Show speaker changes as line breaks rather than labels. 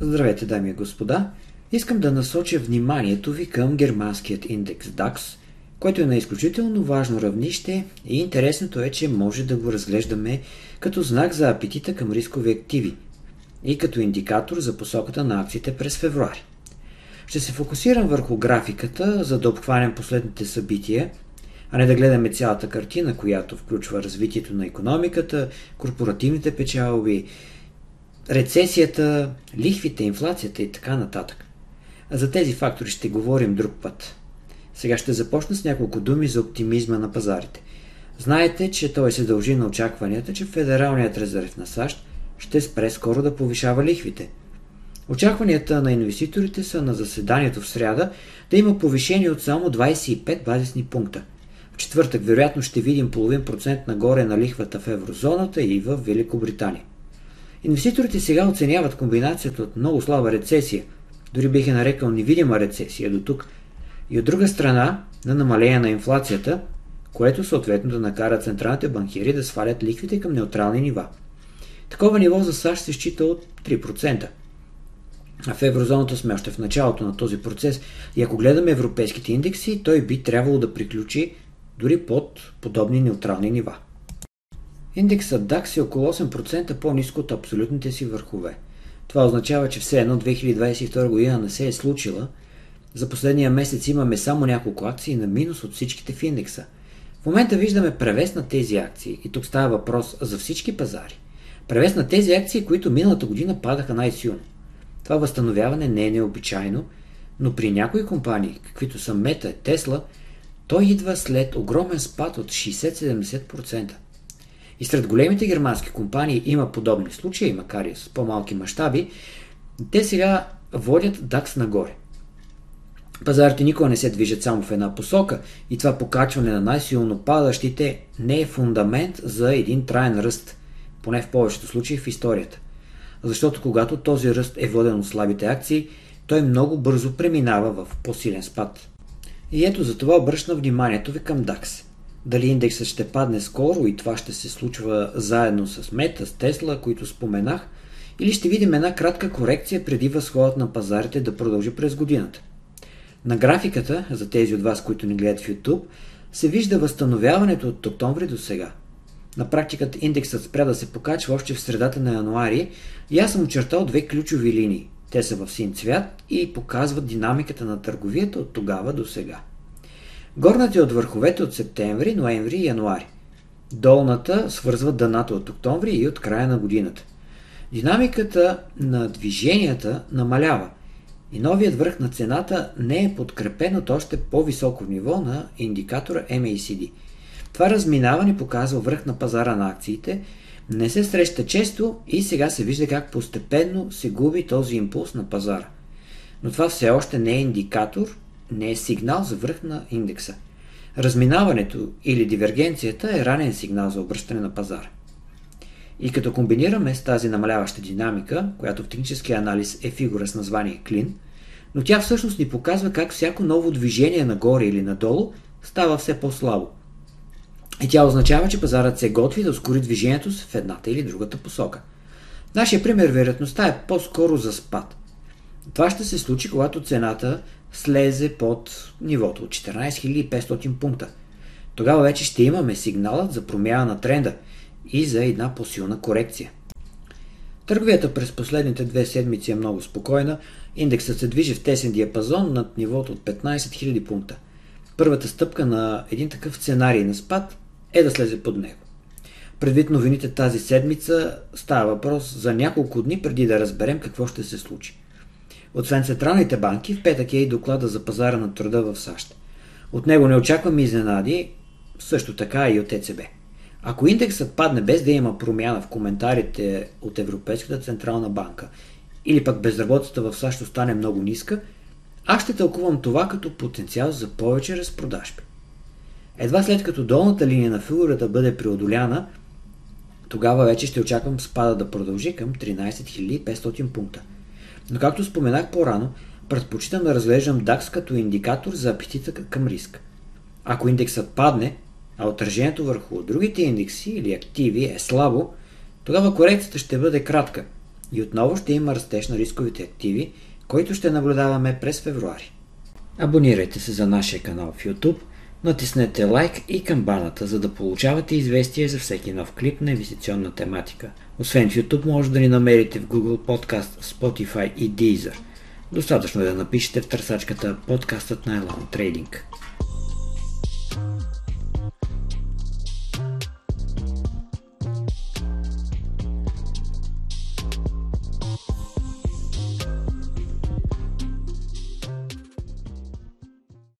Здравейте, дами и господа! Искам да насоча вниманието ви към германският индекс DAX, който е на изключително важно равнище и интересното е, че може да го разглеждаме като знак за апетита към рискови активи и като индикатор за посоката на акциите през февруари. Ще се фокусирам върху графиката, за да обхванем последните събития, а не да гледаме цялата картина, която включва развитието на економиката, корпоративните печалби, рецесията, лихвите, инфлацията и така нататък. За тези фактори ще говорим друг път. Сега ще започна с няколко думи за оптимизма на пазарите. Знаете, че той се дължи на очакванията, че Федералният резерв на САЩ ще спре скоро да повишава лихвите. Очакванията на инвеститорите са на заседанието в сряда да има повишение от само 25 базисни пункта. В четвъртък вероятно ще видим половин процент нагоре на лихвата в еврозоната и в Великобритания. Инвеститорите сега оценяват комбинацията от много слаба рецесия, дори бих е нарекал невидима рецесия до тук, и от друга страна на намаление на инфлацията, което съответно да накара централните банкири да свалят ликвите към неутрални нива. Такова ниво за САЩ се счита от 3%. А в еврозоната сме още в началото на този процес и ако гледаме европейските индекси, той би трябвало да приключи дори под подобни неутрални нива. Индексът DAX е около 8% по-низко от абсолютните си върхове. Това означава, че все едно 2022 година не се е случила. За последния месец имаме само няколко акции на минус от всичките в индекса. В момента виждаме превес на тези акции и тук става въпрос за всички пазари. Превес на тези акции, които миналата година падаха най-силно. Това възстановяване не е необичайно, но при някои компании, каквито са Мета и Тесла, той идва след огромен спад от 60-70%. И сред големите германски компании има подобни случаи, макар и с по-малки мащаби. Те сега водят DAX нагоре. Пазарите никога не се движат само в една посока и това покачване на най-силно падащите не е фундамент за един траен ръст, поне в повечето случаи в историята. Защото когато този ръст е воден от слабите акции, той много бързо преминава в по-силен спад. И ето за това обръщам вниманието ви към DAX дали индексът ще падне скоро и това ще се случва заедно с Мета, с Тесла, които споменах, или ще видим една кратка корекция преди възходът на пазарите да продължи през годината. На графиката, за тези от вас, които ни гледат в YouTube, се вижда възстановяването от октомври до сега. На практиката индексът спря да се покачва още в средата на януари и аз съм очертал две ключови линии. Те са в син цвят и показват динамиката на търговията от тогава до сега. Горната е от върховете от септември, ноември и януари. Долната свързва дъната от октомври и от края на годината. Динамиката на движенията намалява и новият върх на цената не е подкрепен от още по-високо ниво на индикатора MACD. Това разминаване показва връх на пазара на акциите, не се среща често и сега се вижда как постепенно се губи този импулс на пазара. Но това все още не е индикатор не е сигнал за връх на индекса. Разминаването или дивергенцията е ранен сигнал за обръщане на пазара. И като комбинираме с тази намаляваща динамика, която в техническия анализ е фигура с название клин, но тя всъщност ни показва как всяко ново движение нагоре или надолу става все по-слабо. И тя означава, че пазарът се готви да ускори движението в едната или другата посока. Нашия пример вероятността е по-скоро за спад. Това ще се случи, когато цената слезе под нивото от 14 500 пункта. Тогава вече ще имаме сигналът за промяна на тренда и за една посилна корекция. Търговията през последните две седмици е много спокойна. Индексът се движи в тесен диапазон над нивото от 15 000 пункта. Първата стъпка на един такъв сценарий на спад е да слезе под него. Предвид новините тази седмица става въпрос за няколко дни преди да разберем какво ще се случи. Освен централните банки, в петък е и доклада за пазара на труда в САЩ. От него не очакваме изненади, също така и от ЕЦБ. Ако индексът падне без да има промяна в коментарите от Европейската централна банка или пък безработицата в САЩ остане много ниска, аз ще тълкувам това като потенциал за повече разпродажби. Едва след като долната линия на фигурата бъде преодоляна, тогава вече ще очаквам спада да продължи към 13 500 пункта – но както споменах по-рано, предпочитам да разглеждам DAX като индикатор за апетита към риск. Ако индексът падне, а отражението върху другите индекси или активи е слабо, тогава корекцията ще бъде кратка И отново ще има растеж на рисковите активи, който ще наблюдаваме през февруари. Абонирайте се за нашия канал в YouTube, натиснете лайк и камбаната, за да получавате известия за всеки нов клип на инвестиционна тематика. Освен в YouTube, може да ни намерите в Google Podcast, Spotify и Deezer. Достатъчно е да напишете в търсачката подкастът на Elon Trading.